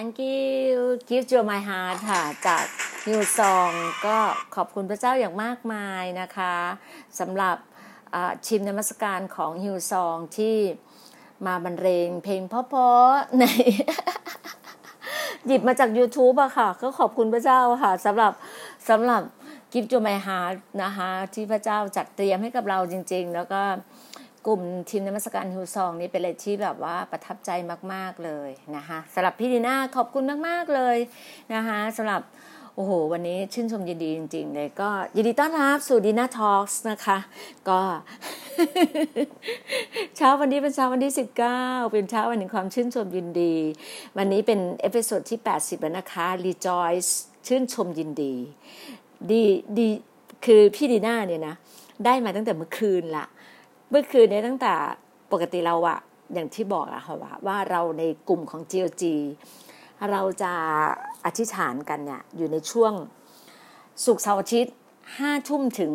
thank you give you my heart ค่ะ จากฮิวซองก็ขอบคุณพระเจ้าอย่างมากมายนะคะสำหรับชิมนมัสการของฮิวซองที่มาบรรเลงเพลงเพราะๆในหยิบมาจาก YouTube อะค่ะ ก็ขอบคุณพระเจ้าค่ะสำหรับสำหรับกิฟต์จูไมฮาร์นะคะที่พระเจ้าจัดเตรียมให้กับเราจริง ๆ แล้วก็ กลุ่มทีมนมัสการฮิวซองนี้เป็นอะไรที่แบบว่าประทับใจมาก ๆเลยนะคะสำหรับพี่ดีน่าขอบคุณมาก ๆเลยนะคะสำหรับโอ้โห วันนี้ชื่นชมยินดีจริง ๆ เลยก็ยินดีต้อนรับสู่ดีน่า Talk นะคะ ก็ เช้าวันนี้เป็นเช้าวันที่ 19 เป็นเช้าวันแห่งความชื่นชมยินดี วันนี้เป็น episode ที่ 80 แล้วนะคะ Rejoice ชื่นชมยินดี ดีดีคือพี่ดีน่าเนี่ยนะ ได้มาตั้งแต่เมื่อคืนละ เมื่อคืนเนี่ยตั้งแต่ปกติเราอะอย่างที่บอกอะค่ะว่าว่าเราในกลุ่มของ GLG เราจะอธิษฐานกันเนี่ยอยู่ในช่วงสุกเสาร์อาทิตย์ห้าทุ่มถึง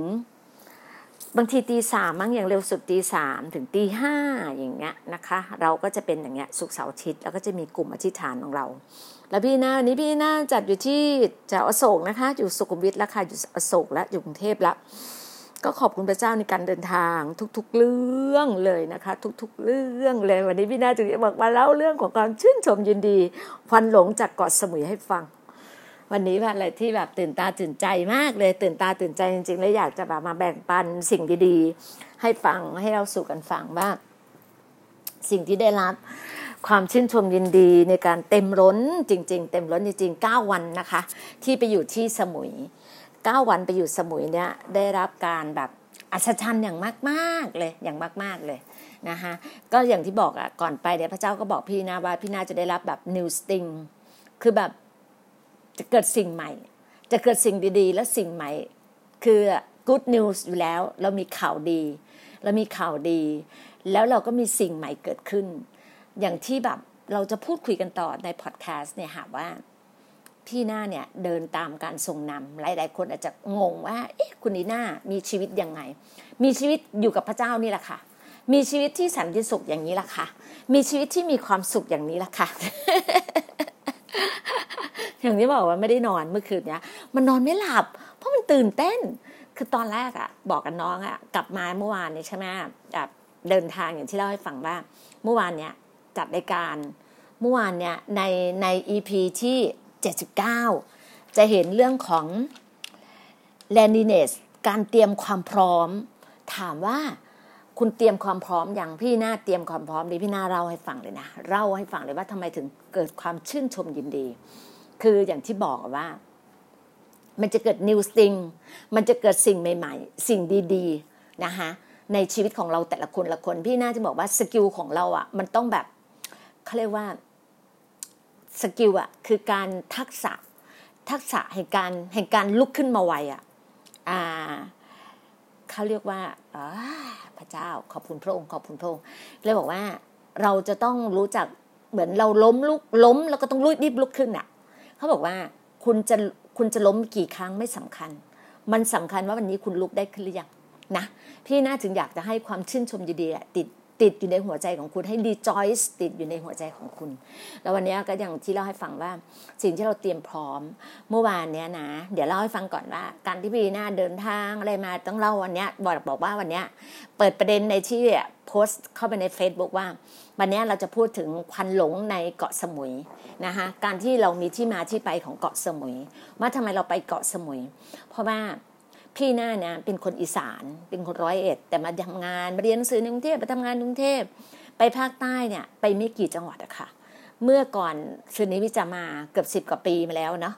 บางทีตีสามมั้งอย่างเร็วสุดตีสามถึงตีห้าอย่างเงี้ยนะคะ เราก็จะเป็นอย่างเงี้ยสุกเสาร์อาทิตย์แล้วก็จะมีกลุ่มอธิษฐานของเรา แล้วพี่หน้านี้พี่หน้าจัดอยู่ที่จะอโศกนะคะ อยู่สุขุมวิทแล้วค่ะอยู่อโศกแล้วอยู่กรุงเทพแล้ว ก็ขอบคุณพระเจ้าในการเดินทางทุกๆเรื่องเลยนะคะ ทุกๆเรื่องเลยวันนี้พี่นาจึงจะบอกมาเล่าเรื่องของความชื่นชมยินดีควันหลงจากเกาะสมุยให้ฟัง วันนี้เป็นอะไรที่แบบตื่นตาตื่นใจมากเลยตื่นตาตื่นใจจริงๆแล้วอยากจะแบบมาแบ่งปันสิ่งดีๆ ให้ฟังให้เราสู่กันฟังว่าสิ่งที่ได้รับความชื่นชมยินดีในการเต็มล้นจริง ๆ เต็มล้นจริงๆ9วันนะคะ ที่ไปอยู่ที่สมุย 9 วันไปอยู่สมุยเนี่ยได้รับการแบบอัศจรรย์อย่างมาก ๆ เลยอย่างมาก ๆ เลยนะคะก็อย่างที่บอกอะก่อนไปเนี่ยพระเจ้าก็บอกพี่นาว่าพี่นาจะได้รับแบบ new sting คือแบบจะเกิดสิ่งใหม่ จะเกิดสิ่งดีๆ และสิ่งใหม่ คือ good news อยู่แล้ว เรามีข่าวดี เรามีข่าวดี แล้วเราก็มีสิ่งใหม่เกิดขึ้น อย่างที่แบบเราจะพูดคุยกันต่อในพอดแคสต์เนี่ยค่ะว่า พี่หน้าเนี่ยเดินตามการทรงนำหลาย ๆ คนอาจจะงงว่าเอ๊ะคุณนีน่ามีชีวิตยังไง มีชีวิตอยู่กับพระเจ้านี่แหละค่ะ มีชีวิตที่สันติสุขอย่างนี้ละค่ะ มีชีวิตที่มีความสุขอย่างนี้ละค่ะ อย่างที่บอกว่าไม่ได้นอนเมื่อคืนเนี้ยมันนอนไม่หลับ เพราะมันตื่นเต้น คือตอนแรกอะบอกกับน้องอะกลับมาเมื่อวานนี้ใช่ไหมแบบเดินทางอย่างที่เล่าให้ฟังว่า เมื่อวานเนี้ยจัดรายการเมื่อวานเนี้ยในในอีพีที่ 79 จะเห็นเรื่องของ readiness การเตรียมความพร้อม ถามว่าคุณเตรียมความพร้อมอย่างพี่หน้าเตรียมความพร้อมดีพี่หน้าเล่าให้ฟังเลยนะเล่าให้ฟังเลยว่าทำไมถึงเกิดความชื่นชมยินดี คืออย่างที่บอกว่า มันจะเกิด new thing มันจะเกิดสิ่งใหม่ ๆ สิ่งดีๆนะคะในชีวิตของเราแต่ละคนละคน พี่น่าจะบอกว่า skill ของเราอะ่ะมันต้องแบบเขาเรียกว่า skill อะคือการทักษะทักษะแห่งการแห่งการลุกขึ้นมาไวอะอ่าเขาเรียกว่าพระเจ้าขอบคุณพระองค์ขอบคุณพระองค์เลยบอกว่าเราจะต้องรู้จักเหมือนเราล้มลุกล้มแล้วก็ต้องลุกรีบลุกขึ้นอะเขาบอกว่าคุณจะคุณจะล้มกี่ครั้งไม่สำคัญ มันสำคัญว่าวันนี้คุณลุกได้ขึ้นหรือยังนะพี่น่าจึงอยากจะให้ความชื่นชมยินดีติด ติดอยู่ในหัวใจของคุณให้ดีจอยส์ติดอยู่ในหัวใจของคุณ แล้ววันนี้ก็อย่างที่เล่าให้ฟังว่าสิ่งที่เราเตรียมพร้อมเมื่อวานเนี้ยนะ เดี๋ยวเล่าให้ฟังก่อนว่า การที่พี่หน้าเดินทางอะไรมาต้องเล่าวันนี้บอกบอกว่าวันนี้เปิดประเด็นในที่โพสต์เข้าไปใน Facebook ว่า วันนี้เราจะพูดถึงควันหลงในเกาะสมุยนะคะการที่เรามีที่มาที่ไปของเกาะสมุย ว่าทำไมเราไปเกาะสมุย เพราะว่า พี่น่าเนี่ยเป็นคนอีสาน เป็นคนร้อยเอ็ด แต่มาทำงานมาเรียนหนังสือในกรุงเทพไปทำงานกรุงเทพไปภาคใต้เนี่ยไปไม่กี่จังหวัดอะค่ะ เมื่อก่อนซึนามิจะมาเกือบสิบกว่าปีมาแล้วเนาะ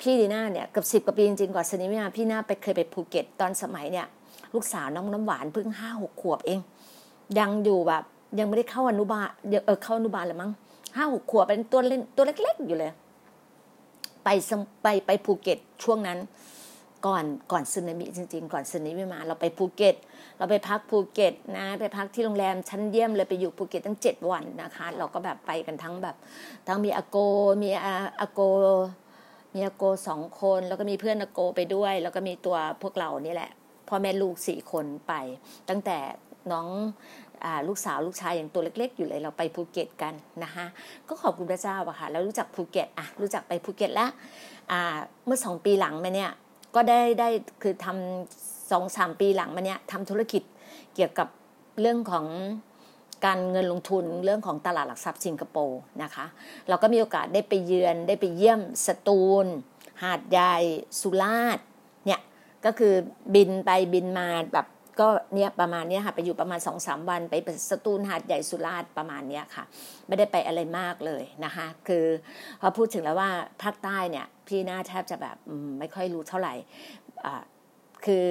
พี่ดีน่าเนี่ยเกือบสิบกว่าปีจริงๆก่อนซึนามิมาพี่น่าไปเคยไปภูเก็ตตอนสมัยเนี่ยลูกสาวน้องน้ำหวานเพิ่งห้าหกขวบเอง ยังอยู่แบบยังไม่ได้เข้าอนุบาลเออเข้าอนุบาลเลยมั้งห้าหกขวบเป็นตัวเล่นตัวเล็ก ๆ อยู่เลย ไปไปไปภูเก็ตช่วงนั้น ก่อนก่อนซึนามิจริง ๆ ก่อนซึนามิมา เราไปภูเก็ต เราไปพักภูเก็ตนะ ไปพักที่โรงแรมชั้นเยี่ยมเลยไปอยู่ภูเก็ตตั้งเจ็ดวันนะคะ เราก็แบบไปกันทั้งแบบ ทั้งมีอาโกมีอาโกมีอาโกสองคน แล้วก็มีเพื่อนอาโกไปด้วย แล้วก็มีตัวพวกเรานี่แหละพ่อแม่ลูกสี่คนไป ตั้งแต่น้องลูกสาวลูกชายอย่างตัวเล็ก ๆ อยู่เลยเราไปภูเก็ตกันนะคะก็ขอบคุณพระเจ้าอะค่ะแล้วรู้จักภูเก็ตอะรู้จักไปภูเก็ตแล้วเมื่อสองปีหลังมาเนี่ย ก็ได้ได้คือทำสองสามปีหลังมาเนี้ยทำธุรกิจเกี่ยวกับเรื่องของการเงินลงทุนเรื่องของตลาดหลักทรัพย์สิงคโปร์นะคะ เราก็มีโอกาสได้ไปเยือนได้ไปเยี่ยมสตูล หาดใหญ่สุราษฎร์เนี่ยก็คือบินไปบินมาแบบ ก็เนี่ยประมาณนี้ค่ะไปอยู่ประมาณสองสามวันไปสตูลหาดใหญ่สุราษฎร์ประมาณนี้ค่ะ ไม่ได้ไปอะไรมากเลยนะคะ คือพอพูดถึงแล้วว่าภาคใต้เนี่ยพี่น่าแทบจะแบบไม่ค่อยรู้เท่าไหร่คือ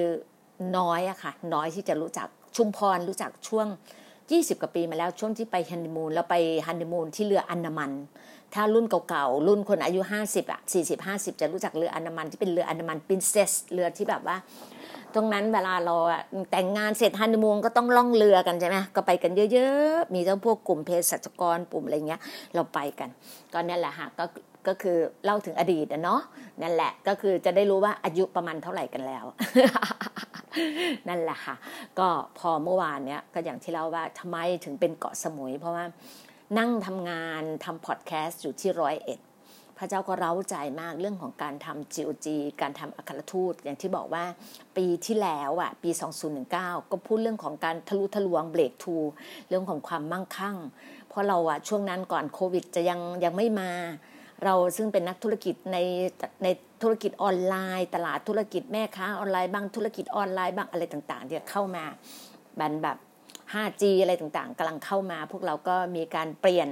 น้อยอะค่ะ น้อยที่จะรู้จักชุมพรรู้จักช่วง 20 กว่าปีมาแล้วช่วงที่ไปฮันนีมูนแล้วไปฮันนีมูนที่เรืออันดามัน ถ้ารุ่นเก่าๆรุ่นคนอายุ 50อะ40 50 จะรู้จักเรืออันดามันที่เป็นเรืออันดามันปรินเซสเรือที่แบบว่า ตรงนั้นเวลาเราแต่งงานเสร็จฮันนีมูนก็ต้องล่องเรือกันใช่ไหมก็ไปกันเยอะๆ มีทั้งพวกกลุ่มเภสัชกรกลุ่มอะไรเงี้ยเราไปกัน ก็นั่นแหละฮะก็ก็คือเล่าถึงอดีตนะเนาะนั่นแหละก็คือจะได้รู้ว่าอายุประมาณเท่าไหร่กันแล้ว นั่นแหละค่ะ ก็พอเมื่อวานเนี้ยก็อย่างที่เล่าว่าทำไมถึงเป็นเกาะสมุย เพราะว่านั่งทำงานทำพอดแคสต์อยู่ที่ร้อยเอ็ด ระเจ้าก็เร้าใจมากเรื่องของการทำ GOG การทำอัครทูต อย่างที่บอกว่าปีที่แล้วอะปี 2019 ก็พูดเรื่องของการทะลุทะลวงเบรกทูเรื่องของความมั่งคั่ง เพราะเราอะช่วงนั้นก่อนโควิด จะยังยังไม่มา เราซึ่งเป็นนักธุรกิจในในธุรกิจออนไลน์ ตลาดธุรกิจแม่ค้าออนไลน์บ้างธุรกิจออนไลน์บ้างอะไรต่างๆเนี่ยเข้ามาบันแบบ 5G อะไรต่างๆกำลังเข้ามา พวกเราก็มีการเปลี่ยน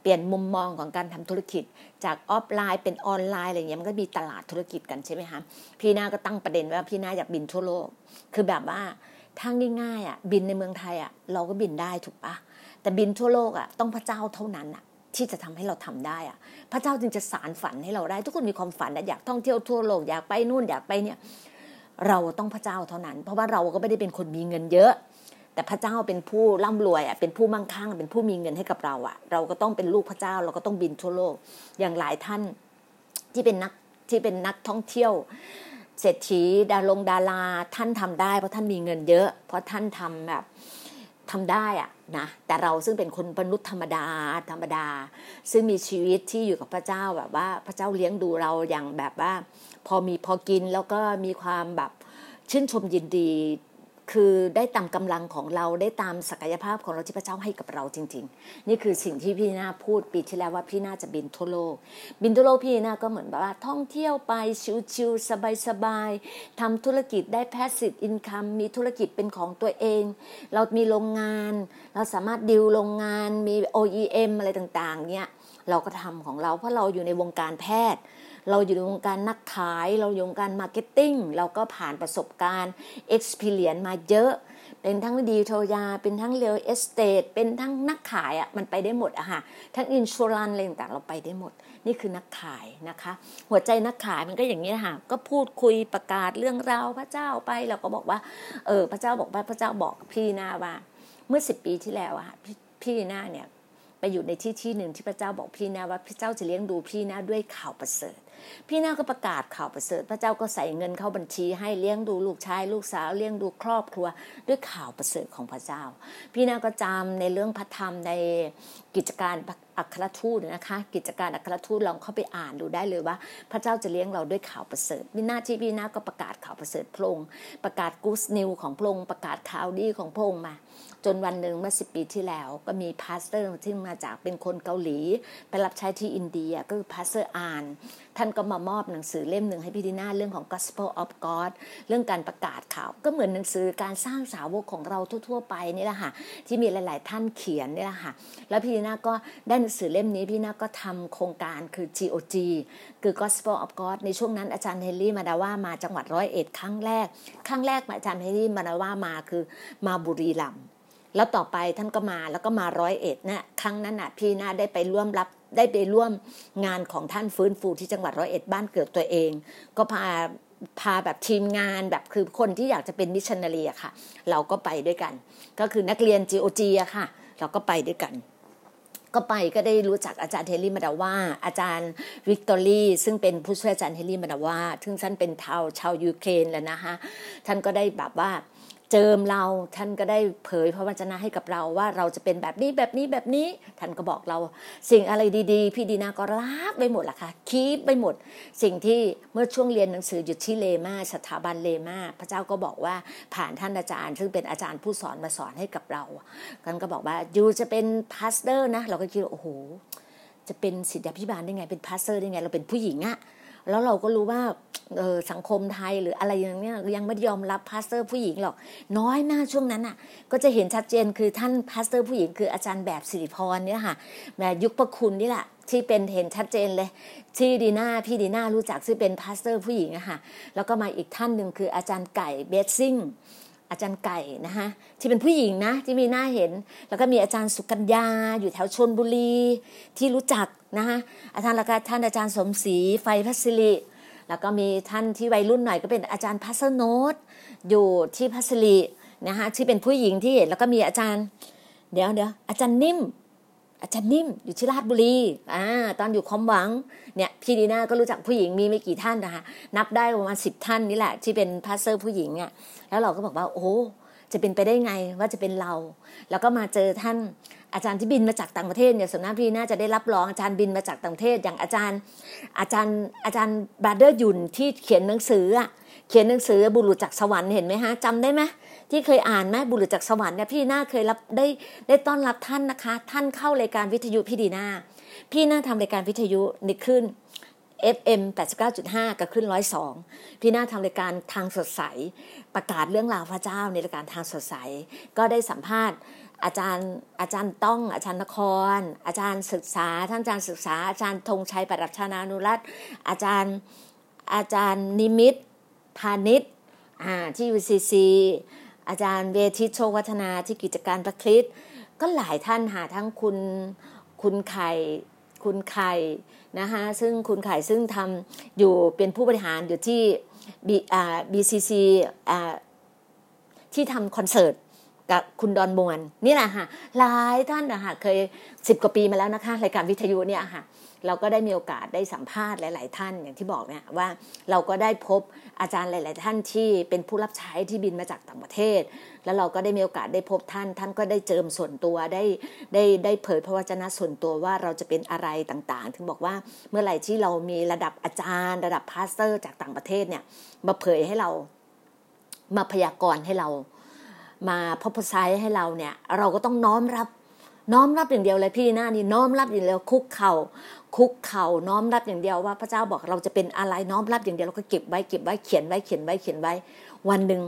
เปลี่ยนมุมมองของการทำธุรกิจ จากออฟไลน์เป็นออนไลน์อะไรเงี้ยมันก็มีตลาดธุรกิจกันใช่ไหมคะพี่นาก็ตั้งประเด็นว่าพี่นาอยากบินทั่วโลก คือแบบว่าทางง่ายๆอะบินในเมืองไทยอะเราก็บินได้ถูกปะแต่บินทั่วโลกอะต้องพระเจ้าเท่านั้นอะที่จะทำให้เราทำได้อะพระเจ้าจึงจะสารฝันให้เราได้ ทุกคนมีความฝันอยากท่องเที่ยวทั่วโลกอยากไปนู่นอยากไปเนี่ยเราต้องพระเจ้าเท่านั้น เพราะว่าเราก็ไม่ได้เป็นคนมีเงินเยอะ แต่พระเจ้าเป็นผู้ร่ำรวยอะเป็นผู้มั่งคั่ง เป็นผู้มีเงินให้กับเราอะ เราก็ต้องเป็นลูกพระเจ้าเราก็ต้องบินทั่วโลก อย่างหลายท่านที่เป็นนักที่เป็นนักท่องเที่ยวเศรษฐีดาลงดาราท่านทำได้ เพราะท่านมีเงินเยอะ เพราะท่านทำแบบทำได้อะนะแต่เราซึ่งเป็นคนมนุษย์ธรรมดาธรรมดา ซึ่งมีชีวิตที่อยู่กับพระเจ้าแบบว่า พระเจ้าเลี้ยงดูเราอย่างแบบว่า พอมีพอกินแล้วก็มีความแบบชื่นชมยินดี คือได้ตามกำลังของเราได้ตามศักยภาพของเราที่พระเจ้าให้กับเราจริง ๆ นี่คือสิ่งที่พี่นาพูดปีที่แล้วว่าพี่นาจะบินทั่วโลก บินทั่วโลกพี่นาก็เหมือนแบบว่าท่องเที่ยวไปชิวๆสบายๆทำธุรกิจได้ passive income มีธุรกิจเป็นของตัวเอง เรามีโรงงาน เราสามารถดิวโรงงานมี OEM อะไรต่างๆเนี่ยเราก็ทำของเราเพราะเราอยู่ในวงการแพทย์ เราอยู่ในวงการนักขาย เราอยู่วงการ marketing เราก็ผ่านประสบการณ์ experience มาเยอะ เป็นทั้ง detail ยา เป็นทั้ง real estate เป็นทั้งนักขายอะ่ะมันไปได้หมดอะค่ะทั้ง insurance อะไรต่างๆเราไปได้หมด นี่คือนักขายนะคะ หัวใจนักขายมันก็อย่างนี้ค่ะก็พูดคุยประกาศเรื่องราวพระเจ้าไปเราก็บอกว่าเออพระเจ้าบอกว่าพระเจ้าบอกพี่นาว่า เมื่อสิบปีที่แล้วอะพี่พี่นาเนี่ยไปอยู่ในที่ที่หนึ่งที่พระเจ้าบอกพี่นาว่าพระเจ้าจะเลี้ยงดูพี่นาด้วยข่าวประเสริฐ พี่นาก็ประกาศข่าวประเสริฐ พระเจ้าก็ใส่เงินเข้าบัญชีให้เลี้ยงดูลูกชายลูกสาวเลี้ยงดูครอบครัวด้วยข่าวประเสริฐของพระเจ้า พี่นาก็จำในเรื่องพระธรรมในกิจการอัครทูตนะคะ กิจการอัครทูตลองเข้าไปอ่านดูได้เลยว่า พระเจ้าจะเลี้ยงเราด้วยข่าวประเสริฐมีหน้าที่พี่นาก็ประกาศข่าวประเสริฐพระองค์ประกาศกูสนิวของพระองค์ประกาศข่าวดีของพระองค์มา จนวันหนึ่งเมื่อสิบปีที่แล้ว ก็มี pastor ที่มาจากเป็นคนเกาหลี ไปรับใช้ที่อินเดียก็คือ pastor อาน ท่านก็มามอบหนังสือเล่มหนึ่งให้พี่ดีน่าเรื่องของ Gospel of God เรื่องการประกาศข่าว ก็เหมือนหนังสือการสร้างสาวกของเราทั่ว ๆ ไปนี่แหละค่ะที่มีหลาย ๆ ท่านเขียนนี่แหละค่ะแล้วพี่ดีน่าก็ได้หนังสือเล่มนี้พี่น่าก็ทำโครงการคือ GOG คือ Gospel of God ในช่วงนั้นอาจารย์เฮนรี่มาดาว่ามาจังหวัดร้อยเอ็ดครั้งแรก ครั้งแรกอาจารย์เฮนรี่มาดาว่ามาคือมาบุรีรัมย์แล้วต่อไปท่านก็มาแล้วก็มาร้อยเอ็ดนะครั้งนั้นน่ะพี่น่าได้ไปร่วมรับ ได้ไปร่วมงานของท่านฟื้นฟูที่จังหวัดร้อยเอ็ดบ้านเกิดตัวเอง ก็พาพาแบบทีมงานแบบคือคนที่อยากจะเป็นมิชชันนารีอะค่ะ เราก็ไปด้วยกัน ก็คือนักเรียน GOG อะค่ะ เราก็ไปด้วยกันก็ไปก็ได้รู้จักอาจารย์เฮนรี่มาดาว่าอาจารย์วิกตอรี่ซึ่งเป็นผู้ช่วยอาจารย์เฮนรี่มาดาว่าซึ่งท่านเป็นชาวชาวยูเครนแล้วนะคะท่านก็ได้แบบว่า เจิมเราท่านก็ได้เผยพระวจนะให้กับเราว่าเราจะเป็นแบบนี้แบบนี้แบบนี้ ท่านก็บอกเรา สิ่งอะไรดีๆ พี่ดีนาก็รับไปหมดละค่ะ keep ไปหมด สิ่งที่เมื่อช่วงเรียนหนังสืออยู่ที่เรมาสถาบันเรมาพระเจ้าก็บอกว่าผ่านท่านอาจารย์ ซึ่งเป็นอาจารย์ผู้สอนมาสอนให้กับเราท่านก็บอกว่า you จะเป็น pastor นะ เราก็คิดโอ้โหจะเป็นศิษยาพิบาลได้ไงเป็น pastor ได้ไง เราเป็นผู้หญิงอะ แล้วเราก็รู้ว่าเออสังคมไทยหรืออะไรอย่างเนี้ยยังไม่ยอมรับ pastor ผู้หญิงหรอก น้อยมากช่วงนั้นอะ ก็จะเห็นชัดเจนคือท่าน pastor ผู้หญิงคืออาจารย์แบบสิริพรเนี่ยค่ะแบบยุคพระคุณนี่แหละที่เป็นเห็นชัดเจนเลยที่ดีน่าพี่ดีน่ารู้จักซึ่งเป็น pastor ผู้หญิงอะค่ะแล้วก็มาอีกท่านหนึ่งคืออาจารย์ไก่ Blessing อาจารย์ไก่นะคะที่เป็นผู้หญิงนะที่มีหน้าเห็น แล้วก็มีอาจารย์สุกัญญาอยู่แถวชนบุรีที่รู้จักนะคะอาจารย์ละกท่านอาจารย์สมศรีไฟพัสริแล้วก็มีท่านที่วัยรุ่นหน่อยก็เป็นอาจารย์พัสโนตอยู่ที่พัสรินะคะที่เป็นผู้หญิงที่เห็นแล้วก็มีอาจารย์ เดี๋ยวเดี๋ยวอาจารย์นิ่ม อาจารย์นิ่มอยู่ที่ราชบุรีอ่าตอนอยู่คอมหวังเนี่ยพี่ดีน่าก็รู้จักผู้หญิงมีไม่กี่ท่านนะคะนับได้ประมาณสิบท่านนี่แหละ ที่เป็น pastor ผู้หญิงอะแล้วเราก็บอกว่าโอ้จะเป็นไปได้ไงว่าจะเป็นเรา แล้วก็มาเจอท่านอาจารย์ที่บินมาจากต่างประเทศเนี่ยส่วนมากพี่น่าจะได้รับรองอาจารย์บินมาจากต่างประเทศ อย่างอาจารย์ อาจารย์อาจารย์ Brother Yun ที่เขียนหนังสือเขียนหนังสือบุรุษจากสวรรค์เห็นไหมฮะจำได้ไหม ที่เคยอ่านไหมบุรุษจากสวรรค์เนี่ยพี่นาเคยรับได้ได้ต้อนรับท่านนะคะ ท่านเข้ารายการวิทยุพี่ดีนาพี่น่าทำรายการวิทยุในขึ้น FM 89.5 กับขึ้น 102 พี่น่าทำรายการทางสดใส ประกาศเรื่องราวพระเจ้าในรายการทางสดใส ก็ได้สัมภาษณ์อาจารย์อาจารย์ต้องอาจารย์นคร อาจารย์ศึกษา ท่านอาจารย์ศึกษา อาจารย์ธงชัยประดับชานานุรัตอาจารย์อาจารย์นิมิตพาณิชย์ที่ UCC อาจารย์เวทิตโชควัฒนาที่กิจการประคลิตก็หลายท่านหาทั้งคุณคุณไข่คุณไข่นะคะซึ่งคุณไข่ซึ่งทำอยู่เป็นผู้บริหารอยู่ที่บีบีซีซีที่ทำคอนเสิร์ตกับคุณดอนบวนนี่แหละค่ะหลายท่านนะคะเคยสิบกว่าปีมาแล้วนะคะรายการวิทยุเนี่ยค่ะ เราก็ได้มีโอกาสได้สัมภาษณ์หลาย ๆ ท่านอย่างที่บอกเนี่ยว่าเราก็ได้พบอาจารย์หลาย ๆ ท่านที่เป็นผู้รับใช้ที่บินมาจากต่างประเทศ แล้วเราก็ได้มีโอกาสได้พบท่าน ท่านก็ได้เจิมส่วนตัวได้ได้ได้เผยพระวจนะส่วนตัวว่าเราจะเป็นอะไรต่าง ๆ ถึงบอกว่าเมื่อไหร่ที่เรามีระดับอาจารย์ ระดับ pastor จากต่างประเทศเนี่ยมาเผยให้เรามาพยากรณ์ให้เรามา prophesy ให้เราเนี่ยเราก็ต้องน้อมรับ น้อมรับอย่างเดียวเลยพี่น่านี่น้อมรับอย่างเดียวคุกเข่าคุกเข่าน้อมรับอย่างเดียวว่าพระเจ้าบอกเราจะเป็นอะไรน้อมรับอย่างเดียวเราก็เก็บไว้เก็บไว้เขียนไว้เขียนไว้เขียนไว้ วันหนึ่ง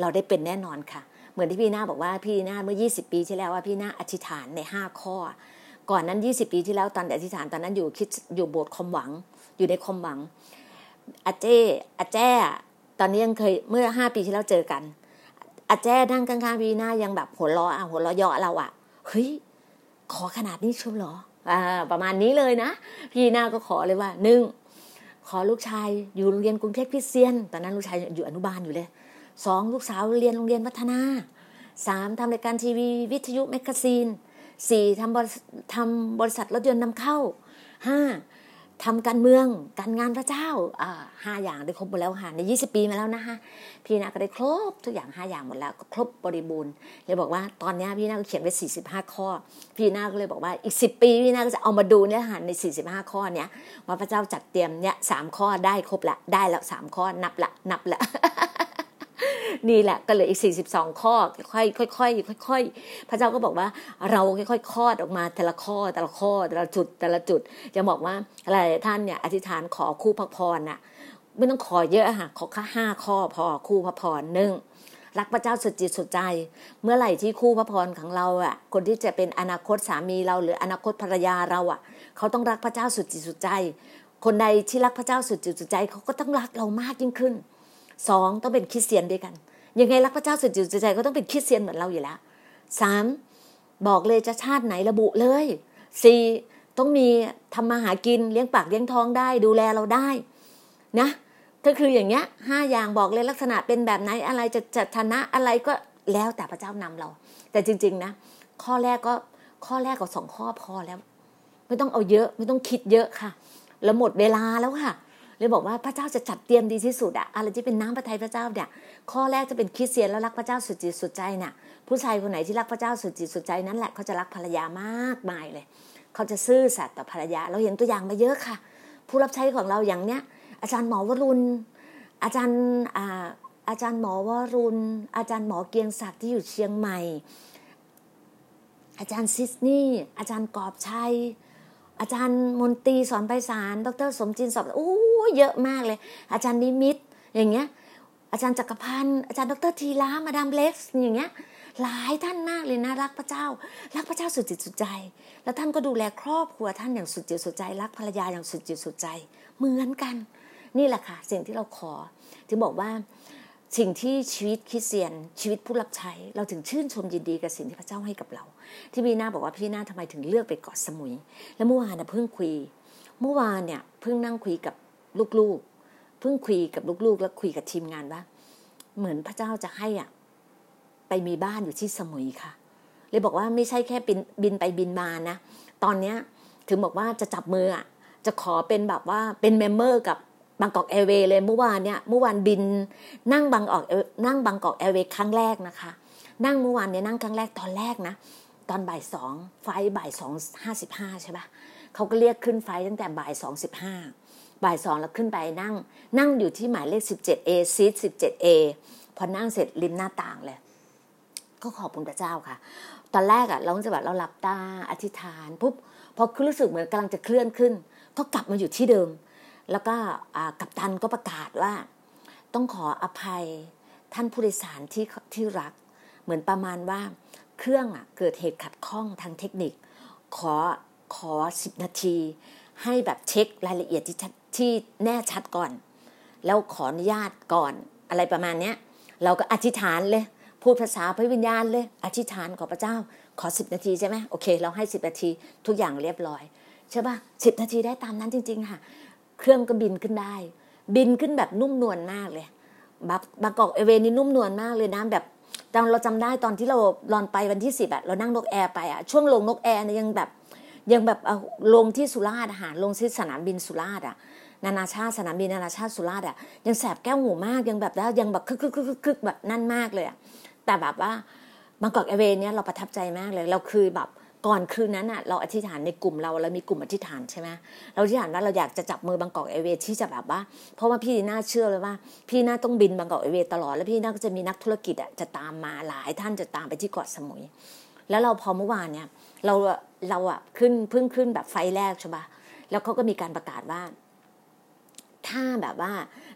เราได้เป็นแน่นอนค่ะ เหมือนที่พี่หน้าบอกว่าพี่หน้าเมื่อ 20 ปีที่แล้วว่าพี่หน้าอธิษฐานใน 5 ข้อ ก่อนนั้น 20 ปีที่แล้วตอนอธิษฐานตอนนั้นอยู่คิดอยู่โบสถ์ความหวัง อยู่ในความหวังอาเจ้อาแจ้ ตอนนี้ยังเคยเมื่อ 5 ปีที่แล้วเจอกันอาแจ้นั่งข้างๆพี่หน้ายังแบบหัวเราะอะหัวเราะเยาะเราอะเฮ้ย ขอขนาดนี้ชุบเหรออ่าประมาณนี้เลยนะ พี่หน้าก็ขอเลยว่าหนึ่งขอลูกชายอยู่โรงเรียนกรุงเทพพิเศียนตอนนั้นลูกชายอยู่อนุบาลอยู่เลยสองลูกสาวเรียนโรงเรียนวัฒนาสามทำรายการทีวีวิทยุแมกกาซีนสี่ทำบริทำบริษัทรถยนต์นำเข้าห้า ทำการเมืองการงานพระเจ้าห้าอย่างได้ครบหมดแล้วค่ะในยี่สิบปีมาแล้วนะคะพี่นาก็ได้ครบทุกอย่างห้าอย่างหมดแล้วครบบริบูรณ์เลยบอกว่าตอนนี้พี่นาก็เขียนไว้สี่สิบห้าข้อ พี่นาก็เลยบอกว่าอีกสิบปีพี่นาก็จะเอามาดูเนี่ยค่ะในสี่สิบห้าข้อเนี้ยว่าพระเจ้าจัดเตรียมเนี่ยสามข้อได้ครบละได้แล้วสามข้อนับละนับละ นี่แหละก็เหลืออีก 42 ข้อ ค่อยๆค่อยค่อยพระเจ้าก็บอกว่าเราค่อยๆคลอดออกมาแต่ละข้อแต่ละข้อแต่ละจุดแต่ละจุดจะบอกว่าอะไรท่านเนี่ยอธิษฐานขอคู่พระพรน่ะไม่ต้องขอเยอะค่ะขอแค่ห้าข้อพอคู่พระพรหนึ่งรักพระเจ้าสุดจิตสุดใจ เมื่อไหร่ที่คู่พระพรของเราอะ คนที่จะเป็นอนาคตสามีเราหรืออนาคตภรรยาเราอะ เขาต้องรักพระเจ้าสุดจิตสุดใจ คนใดที่รักพระเจ้าสุดจิตสุดใจ เขาก็ต้องรักเรามากยิ่งขึ้น สองต้องเป็นคริสเตียนด้วยกัน ยังไงรักพระเจ้าสุดจิตสุดใจก็ต้องเป็นคริสเตียนเหมือนเราอยู่แล้วสามบอกเลยจะชาติไหนระบุเลยสี่ต้องมีทำมาหากินเลี้ยงปากเลี้ยงท้องได้ ดูแลเราได้นะก็คืออย่างเงี้ยห้าอย่างบอกเลยลักษณะเป็นแบบไหนอะไรจะจะฐานะอะไรก็แล้วแต่พระเจ้านำเรา แต่จริง ๆนะข้อแรกก็ข้อแรกก็สองข้อพอแล้ว ไม่ต้องเอาเยอะ ไม่ต้องคิดเยอะค่ะ แล้วหมดเวลาแล้วค่ะ เลยบอกว่าพระเจ้าจะจัดเตรียมดีที่สุดอะอะไรที่เป็นน้ำพระทัยพระเจ้าเนี่ยข้อแรกจะเป็นคริสเตียนแล้วรักพระเจ้าสุดจิตสุดใจน่ะผู้ชายคนไหนที่รักพระเจ้าสุดจิตสุดใจนั่นแหละเขาจะรักภรรยามากมายเลย เขาจะซื่อสัตย์ต่อภรรยา เราเห็นตัวอย่างมาเยอะค่ะ ผู้รับใช้ของเราอย่างเนี้ยอาจารย์หมอวรุณ อาจารย์อาอาจารย์หมอวรุณ อาจารย์หมอเกียงศักดิ์ที่อยู่เชียงใหม่ อาจารย์ซิสนี่อาจารย์กอบชัย อาจารย์มนตรีสอนไปสารดรสมจินสอบโอ้เยอะมากเลย อาจารย์นิมิตอย่างเงี้ย อาจารย์จักรพันธ์อาจารย์ดรทีลามาดามเล็กอย่างเงี้ยหลายท่านมากเลยนะรักพระเจ้า รักพระเจ้าสุดจิตสุดใจ แล้วท่านก็ดูแลครอบครัวท่านอย่างสุดจิตสุดใจ รักภรรยาอย่างสุดจิตสุดใจ เหมือนกัน นี่แหละค่ะ สิ่งที่เราขอถึงบอกว่า สิ่งที่ชีวิตคริสเตียนชีวิตผู้รับใช้ เราถึงชื่นชมยินดีกับสิ่งที่พระเจ้าให้กับเรา ที่พี่นาบอกว่าพี่นาทำไมถึงเลือกไปเกาะสมุย แล้วเมื่อวานน่ะเพิ่งคุย เมื่อวานเนี่ยเพิ่งนั่งคุยกับลูกๆ เพิ่งคุยกับลูกๆ แล้วคุยกับทีมงานว่า เหมือนพระเจ้าจะให้อะไปมีบ้านอยู่ที่สมุยค่ะ เลยบอกว่าไม่ใช่แค่บินบินไปบินมานะ ตอนเนี้ยถึงบอกว่าจะจับมืออะจะขอเป็นแบบว่าเป็น member กับ บางกอกแอร์เวย์เลยเมื่อวานเนี่ยเมื่อวานบินนั่งบางกอกนั่งบางกอกแอร์เวย์ครั้งแรกนะคะ นั่งเมื่อวานเนี่ยนั่งครั้งแรกตอนแรกนะ ตอนบ่ายสองไฟบ่ายสองห้าสิบห้าใช่ปะเขาก็เรียกขึ้นไฟตั้งแต่บ่ายสองสิบห้าบ่ายสองแล้วขึ้นไปนั่ง นั่งอยู่ที่หมายเลขสิบเจ็ด A seat สิบเจ็ด A พอนั่งเสร็จริมหน้าต่างเลย ก็ขอบคุณพระเจ้าค่ะ ตอนแรกอะเราจะแบบเราหลับตาอธิษฐานปุ๊บพอรู้สึกเหมือนกำลังจะเคลื่อนขึ้น ก็กลับมาอยู่ที่เดิม แล้วก็กัปตันก็ประกาศว่า ต้องขออภัยท่านผู้โดยสารที่ที่รัก เหมือนประมาณว่าเครื่องอะเกิดเหตุขัดข้องทางเทคนิค ขอขอสิบนาที ให้แบบเช็ครายละเอียดที่ที่แน่ชัดก่อน แล้วขออนุญาตก่อนอะไรประมาณเนี้ย เราก็อธิษฐานเลย พูดภาษาพระวิญญาณเลย อธิษฐานขอพระเจ้า ขอสิบนาทีใช่ไหมโอเค เราให้สิบนาทีทุกอย่างเรียบร้อยใช่ป่ะสิบนาทีได้ตามนั้นจริง ๆ ค่ะ เครื่องก็บินขึ้นได้ บินขึ้นแบบนุ่มนวลมากเลยบางกอกเอเวนี่นุ่มนวลมากเลยนะแบบตอนเราจำได้ตอนที่เราลอนไปวันที่สิบอะเรานั่งนกแอร์ไปอะช่วงลงนกแอร์เนี่ยยังแบบยังแบบลงที่สุราษฎร์อาหารลงที่สนามบินสุราษฎร์อะนานาชาติสนามบินนานาชาติสุราษฎร์อะยังแสบแก้วหูมากยังแบบแล้วยังแบบคึกคึกคึกคึกแบบนั่นมากเลยอะแต่แบบว่าบางกอกเอเวเนี่ยเราประทับใจมากเลย เราคือแบบ ก่อนคืนนั้นอะเราอธิษฐานในกลุ่มเราเรามีกลุ่มอธิษฐานใช่ไหมเราอธิษฐานว่าเราอยากจะจับมือบางกอกเอเวที่จะแบบว่า เพราะว่าพี่น่าเชื่อเลยว่า พี่น่าต้องบินบางกอกเอเวตลอด แล้วพี่น่าก็จะมีนักธุรกิจอะจะตามมาหลายท่านจะตามไปที่เกาะสมุย แล้วเราพอเมื่อวานเนี่ย เราเราอะขึ้นเพิ่งขึ้นแบบไฟแรกใช่ปะแล้วเขาก็มีการประกาศว่า ถ้าแบบว่า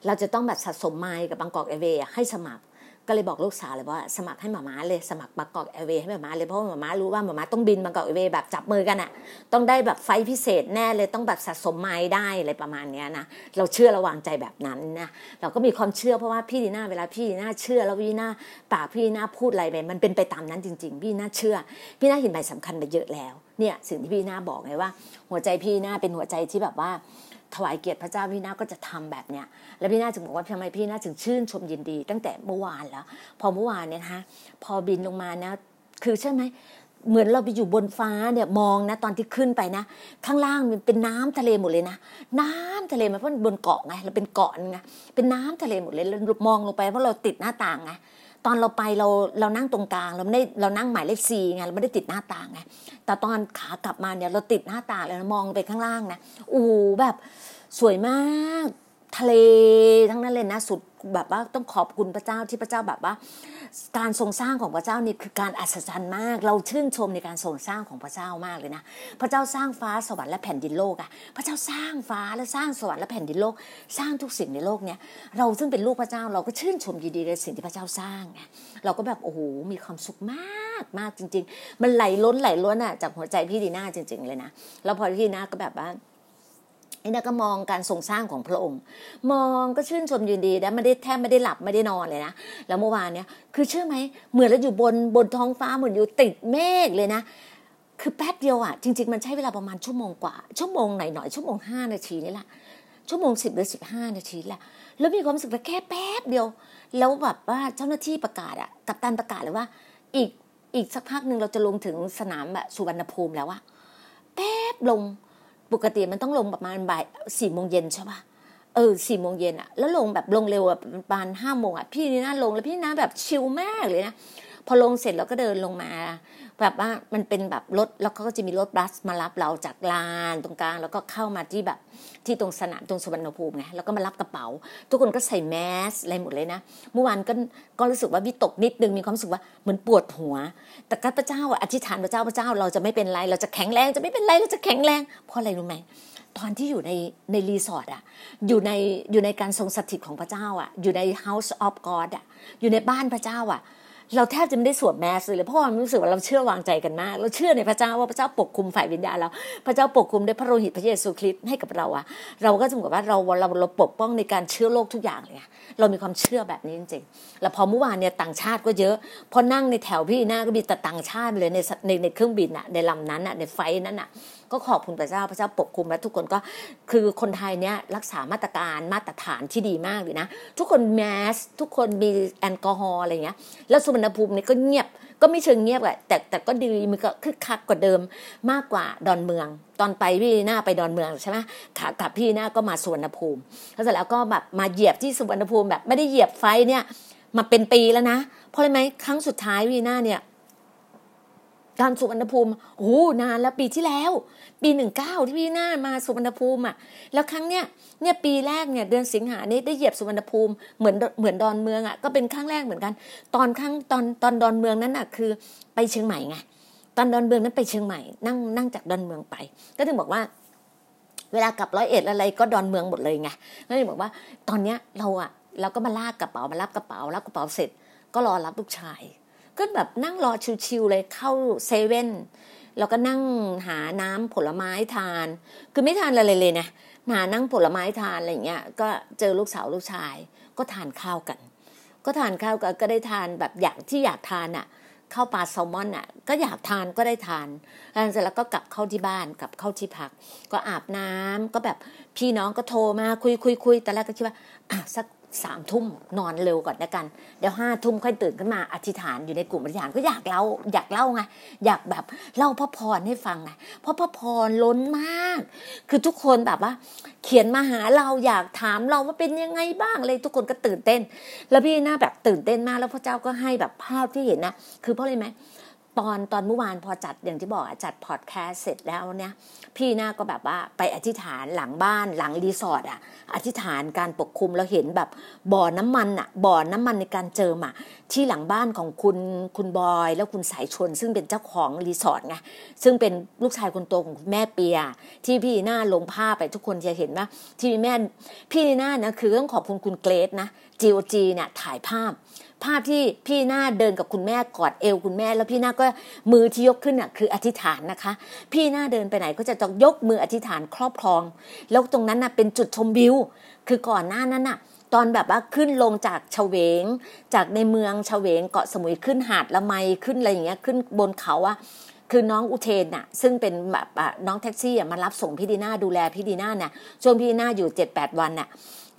เราจะต้องแบบสะสมไมล์กับบางกอกเอเวให้สมัคร ก็เลยบอกลูกสาวเลยว่าสมัครให้หมาม้าเลยสมัครบางกอกแอร์เวย์ให้หมาม้าเลยเพราะหมาม้ารู้ว่าหมาม้าต้องบินบางกอกแอร์เวย์แบบจับมือกันอะต้องได้แบบไฟพิเศษแน่เลยต้องแบบสะสมไม้ได้อะไรประมาณนี้นะเราเชื่อระวางใจแบบนั้นนะเราก็มีความเชื่อเพราะว่าพี่ดีน่าเวลาพี่ดีน่าเชื่อแล้วพี่น่าปากพี่ดีน่าพูดอะไรไปมันเป็นไปตามนั้นจริง ๆ พี่น่าเชื่อ พี่น่าเห็นใบสำคัญไปเยอะแล้วเนี่ยสิ่งที่พี่น่าบอกไงว่า หัวใจพี่น่าเป็นหัวใจที่แบบว่า ถวายเกียรติพระเจ้าพี่นาก็จะทำแบบเนี้ยแล้วพี่นาจึงบอกว่าทำไมพี่นาถึงชื่นชมยินดี ตั้งแต่เมื่อวานแล้ว พอเมื่อวานเนี่ยนะคะพอบินลงมานะคือใช่ไหมเหมือนเราไปอยู่บนฟ้าเนี่ยมองนะตอนที่ขึ้นไปนะ ข้างล่างมันเป็นน้ำทะเลหมดเลยนะ น้ำทะเลมันเพราะบนเกาะไงเราเป็นเกาะไงเป็นน้ำทะเลหมดเลยเรามองลงไปเพราะเราติดหน้าต่างไง ตอนเราไปเราเรานั่งตรงกลางเราไม่ได้เรานั่งหมายเลขสี่ไงเราไม่ได้ติดหน้าต่างไงแต่ตอนขากลับมาเนี่ยเราติดหน้าต่างเลยมองไปข้างล่างนะอู้แบบสวยมากทะเลทั้งนั้นเลยนะสุดแบบว่าต้องขอบคุณพระเจ้าที่พระเจ้าแบบว่า การทรงสร้างของพระเจ้านี่คือการอัศจรรย์มาก เราชื่นชมในการทรงสร้างของพระเจ้ามากเลยนะ พระเจ้าสร้างฟ้าสวรรค์และแผ่นดินโลกอะพระเจ้าสร้างฟ้าและสร้างสวรรค์และแผ่นดินโลก สร้างทุกสิ่งในโลกเนี้ยเราซึ่งเป็นลูกพระเจ้าเราก็ชื่นชมยินดีในสิ่งที่พระเจ้าสร้างไงเราก็แบบโอ้โหมีความสุขมากมากจริง ๆ มันไหลล้นไหลล้นอะจากหัวใจพี่ดีน่าจริง ๆ เลยนะแล้วพอพี่ดีน่าก็แบบว่า นี่นะก็มองการทรงสร้างของพระองค์ มองก็ชื่นชมยินดีนะไม่ได้แทบไม่ได้หลับไม่ได้นอนเลยนะแล้วเมื่อวานเนี้ยคือเชื่อไหมเหมือนเราอยู่บนบนท้องฟ้าเหมือนอยู่ติดเมฆเลยนะ คือแป๊บเดียวอะจริง ๆ มันใช้เวลาประมาณชั่วโมงกว่า ชั่วโมงไหนหน่อยชั่วโมงห้านาทีนี่แหละชั่วโมงสิบหรือสิบห้านาทีแหละแล้วมีความรู้สึกว่าแค่แป๊บเดียว แล้วแบบว่าเจ้าหน้าที่ประกาศอะกัปตันประกาศเลยว่า อีกอีกสักพักหนึ่งเราจะลงถึงสนามแบบสุวรรณภูมิแล้วอะแป๊บลง ปกติมันต้องลงประมาณบ่ายสี่โมงเย็นใช่ปะเออสี่โมงเย็นอะแล้วลงแบบลงเร็วแบบประมาณห้าโมงอะพี่นี่นะลงแล้วพี่นะแบบชิลมากเลยนะพอลงเสร็จเราก็เดินลงมา แบบว่ามันเป็นแบบรถแล้วเขาก็จะมีรถบัสมารับเราจากลานตรงกลางแล้วก็เข้ามาที่แบบที่ตรงสนามตรงสุวรรณภูมิไงแล้วก็มารับกระเป๋า ทุกคนก็ใส่แมสอะไรหมดเลยนะเมื่อวานก็ก็รู้สึกว่าวิตกนิดนึงมีความรู้สึกว่าเหมือนปวดหัว แต่กพระเจ้าอธิษฐานพระเจ้าพระเจ้าเราจะไม่เป็นไร เราจะแข็งแรงจะไม่เป็นไรเราจะแข็งแรงเพราะอะไรรู้ไหมตอนที่อยู่ในในรีสอร์ทอะอยู่ในอยู่ในการทรงสถิตของพระเจ้าอะอยู่ใน House of God อะอยู่ในบ้านพระเจ้าอะ เราแทบจะไม่ได้สวดแมสเลยเพราะว่ารู้สึกว่าเราเชื่อวางใจกันมาก เราเชื่อในพระเจ้าว่าพระเจ้าปกคุมฝ่ายวิญญาณเรา พระเจ้าปกคุมด้วยพระโลหิตพระเยซูคริสต์ให้กับเราอะเราก็จะเหมือนกับว่าเราเราเราปกป้องในการเชื่อโลกทุกอย่างเลยเรามีความเชื่อแบบนี้จริงๆ แล้วพอเมื่อวานเนี่ยต่างชาติก็เยอะ พอนั่งในแถวพี่หน้าก็มีแต่ต่างชาติเลยในในในเครื่องบินอะในลำนั้นอะในไฟนั้นอะ ก็ขอบคุณพระเจ้าพระเจ้าปกคุมและทุกคนก็คือคนไทยเนี่ยรักษามาตรการมาตรฐานที่ดีมากเลยนะ ทุกคนแมสทุกคนมีแอลกอฮอล์อะไรเงี้ยแล้วสุวรรณภูมิเนี่ยก็เงียบก็ไม่เชิงเงียบอะแต่แต่ก็ดีมันก็คึกคักกว่าเดิมมากกว่าดอนเมือง ตอนไปพี่หน้าไปดอนเมืองใช่ไหมขากลับพี่หน้าก็มาสุวรรณภูมิแล้วเสร็จแล้วก็แบบมาเหยียบที่สุวรรณภูมิแบบไม่ได้เหยียบไฟเนี่ยมาเป็นปีแล้วนะเพราะอะไรไหมครั้งสุดท้ายพี่หน้าเนี่ย การสุวรรณภูมิโอ้นานแล้วปีที่แล้ว ปีหนึ่งเก้าที่พี่หน้ามาสุวรรณภูมิอะแล้วครั้งเนี้ยเนี่ยปีแรกเนี่ยเดือนสิงหานี้ได้เหยียบสุวรรณภูมิเหมือนเหมือนดอนเมืองอะก็เป็นครั้งแรกเหมือนกัน ตอนครั้งตอนตอนดอนเมืองนั้นอะคือไปเชียงใหม่ไงตอนดอนเมืองนั้นไปเชียงใหม่นั่งนั่งจากดอนเมืองไป ก็ถึงบอกว่าเวลากลับร้อยเอ็ดอะไรก็ดอนเมืองหมดเลยไงก็เลยบอกว่าตอนเนี้ยเราอะเราก็มาลากกระเป๋ามารับกระเป๋ารับกระเป๋าเสร็จ ก็รอรับลูกชาย ก็แบบนั่งรอชิวๆเลยเข้าเซเว่นแล้วก็นั่งหาน้ำผลไม้ทาน คือไม่ทานอะไรเลยนะหานั่งผลไม้ทานอะไรเงี้ยก็เจอลูกสาวลูกชาย ก็ทานข้าวกัน ก็ทานข้าวกันก็ได้ทานแบบอยากที่อยากทานอะข้าวปลาแซลมอนอะ ก็อยากทานก็ได้ทานแล้วเสร็จแล้วก็กลับเข้าที่บ้านกลับเข้าที่พัก ก็อาบน้ำก็แบบพี่น้องก็โทรมาคุยคุยคุยแต่แรกก็คิดว่าอะสัก สามทุ่มนอนเร็วก่อนนะกัน เดี๋ยวห้าทุ่มค่อยตื่นขึ้นมาอธิษฐานอยู่ในกลุ่มอธิษฐานก็อยากเล่าอยากเล่าไงอยากแบบเล่าพระพรให้ฟังไงเพราะพระพรล้นมาก คือทุกคนแบบว่า เขียนมาหาเราอยากถามเราว่าเป็นยังไงบ้างเลยทุกคนก็ตื่นเต้น แล้วพี่หน้าแบบตื่นเต้นมากแล้วพระเจ้าก็ให้แบบภาพที่เห็นนะคือเพราะอะไรไหม ตอนตอนเมื่อวานพอจัดอย่างที่บอกจัดพอดแคสต์เสร็จแล้วเนี่ยพี่หน้าก็แบบว่าไปอธิษฐานหลังบ้านหลังรีสอร์ทอะ อธิษฐานการปกคุมเราเห็นแบบบ่อน้ำมันอะบ่อน้ำมันในการเจิมอะที่หลังบ้านของคุณคุณบอย แล้วคุณสายชน ซึ่งเป็นเจ้าของรีสอร์ทไงซึ่งเป็นลูกชายคนโตของคุณแม่เปีย ที่พี่หน้าลงภาพไปทุกคนจะเห็นว่าที่แม่พี่หน้านะคือต้องขอบคุณคุณเกรดนะ GOG เนี่ยถ่ายภาพ ภาพที่พี่หน้าเดินกับคุณแม่กอดเอวคุณแม่ แล้วพี่หน้าก็มือที่ยกขึ้นอะคืออธิษฐานนะคะ พี่หน้าเดินไปไหนก็จะต้องยกมืออธิษฐานครอบครอง แล้วตรงนั้นน่ะเป็นจุดชมวิว คือก่อนหน้านั้นน่ะตอนแบบว่าขึ้นลงจากเฉวง จากในเมืองเฉวงเกาะสมุยขึ้นหาดละไมขึ้นอะไรอย่างเงี้ยขึ้นบนเขาอะคือน้องอุเทนน่ะซึ่งเป็นแบบน้องแท็กซี่อะมารับส่งพี่ดีน่าดูแลพี่ดีน่าเนี่ยช่วงพี่ดีน่าอยู่เจ็ดแปดวันน่ะ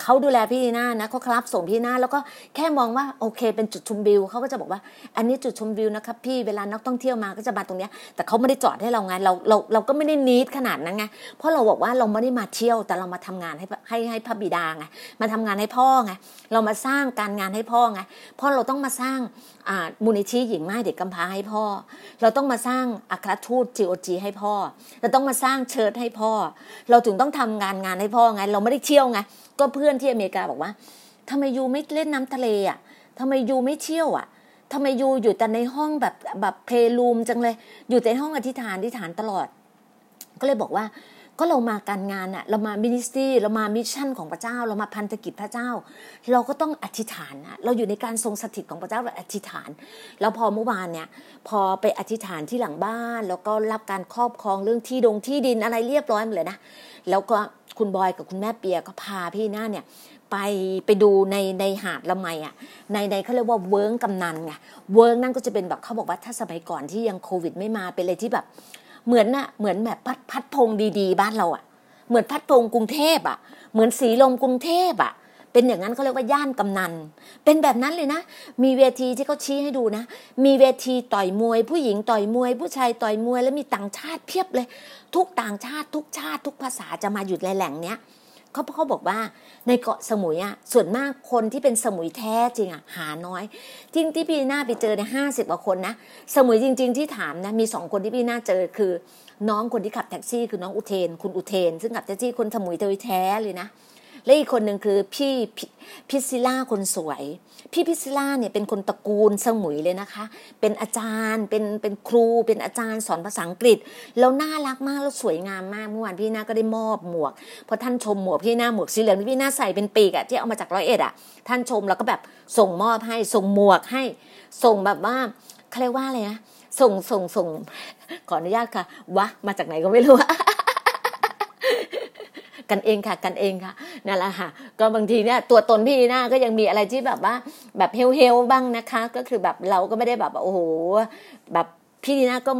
เขาดูแลพี่หน้านะเขาครับส่งพี่หน้าแล้วก็แค่มองว่าโอเค เป็นจุดชมวิวเขาก็จะบอกว่า อันนี้จุดชมวิวนะครับพี่เวลานักท่องเที่ยวมาก็จะมาตรงเนี้ยแต่เขาไม่ได้จอดให้เราไงเราเราเราก็ไม่ได้นิดขนาดนั้นไงเพราะเราบอกว่าเราไม่ได้มาเที่ยวแต่เรามาทำงานให้ให้ให้พระบิดาไงมาทำงานให้พ่อไงเรามาสร้างการงานให้พ่อไงเพราะเราต้องมาสร้างมูลนิธิหญิงไม้เด็กกำพร้าให้พ่อ เราต้องมาสร้างอัครทูต GOG ให้พ่อ เราต้องมาสร้างเชิดให้พ่อ เราถึงต้องทำงานงานให้พ่อไง เราไม่ได้เที่ยวไงก็เพื่ออนที่อเมริกาบอกว่าทำไมยูไม่เล่นน้ำทะเลอะทำไมยูไม่เที่ยวอะทำไมยูอยู่แต่ในห้องแบบแบบ prayer room จังเลย อยู่แต่ห้องอธิษฐานอธิษฐานตลอด ก็เลยบอกว่า ก็เรามาการงานอะเรามา ministry เรามา mission ของพระเจ้า เรามาพันธกิจพระเจ้า เราก็ต้องอธิษฐานอะเราอยู่ในการทรงสถิตของพระเจ้าเราอธิษฐาน แล้วพอเมื่อวานเนี่ย พอไปอธิษฐานที่หลังบ้าน แล้วก็รับการครอบครองเรื่องที่ดงที่ดินอะไรเรียบร้อยหมดเลยนะแล้วก็ คุณบอยกับคุณแม่เปียก็พาพี่น่าเนี่ยไปไปดูในในหาดละไมอะในในเขาเรียกว่าเวิร์กกำนันไงเวิร์กนั่นก็จะเป็นแบบเขาบอกว่าถ้าสมัยก่อนที่ยังโควิดไม่มาเป็นอะไรที่แบบ เหมือนน่ะเหมือนแบบพัฒน์พัฒน์พงษ์ดีๆ บ้านเราอะ เหมือนพัฒน์พงษ์กรุงเทพอะ เหมือนสีลมกรุงเทพอะ เป็นอย่างนั้นเขาเรียกว่าย่านกำนัน เป็นแบบนั้นเลยนะ มีเวทีที่เขาชี้ให้ดูนะ มีเวทีต่อยมวย ผู้หญิงต่อยมวย ผู้ชายต่อยมวย แล้วมีต่างชาติเพียบเลย ทุกต่างชาติทุกชาติ ทุกภาษาจะมาอยู่ในแหล่งเนี้ยเขาเขาบอกว่าในเกาะสมุยอะส่วนมากคนที่เป็นสมุยแท้จริงอะหาน้อยจริงที่พี่หน้าไปเจอในห้าสิบกว่าคนนะสมุยจริง ๆ ที่ถามนะมีสองคนที่พี่หน้าเจอคือ น้องคนที่ขับแท็กซี่ คือน้องอุเทน คุณอุเทน ซึ่งขับแท็กซี่คนสมุยโดยแท้เลยนะ และอีกคนหนึ่งคือพี่พิซิล่าคนสวย พี่พิซิล่าเนี่ยเป็นคนตระกูลสมุยเลยนะคะ เป็นอาจารย์เป็นเป็นครู เป็นอาจารย์สอนภาษาอังกฤษ แล้วน่ารักมากแล้วสวยงามมากเมื่อวานพี่หน้าก็ได้มอบหมวกพอท่านชมหมวกพี่หน้าหมวกสีเหลืองที่พี่หน้าใส่เป็นปีกอะที่เอามาจากร้อยเอ็ดอะท่านชมแล้วก็แบบส่งมอบให้ส่งหมวกให้ ส่งแบบว่าเขาเรียกว่าอะไรนะส่งส่งส่งขออนุญาตค่ะวะมาจากไหนก็ไม่รู้ กันเองค่ะ กันเองค่ะนั่นแหละค่ะ ก็บางทีเนี่ยตัวตนพี่หน้าก็ยังมีอะไรที่แบบว่า แบบเฮลเฮลบ้างนะคะ ก็คือแบบเราก็ไม่ได้แบบโอ้โหแบบพี่นีน่าก็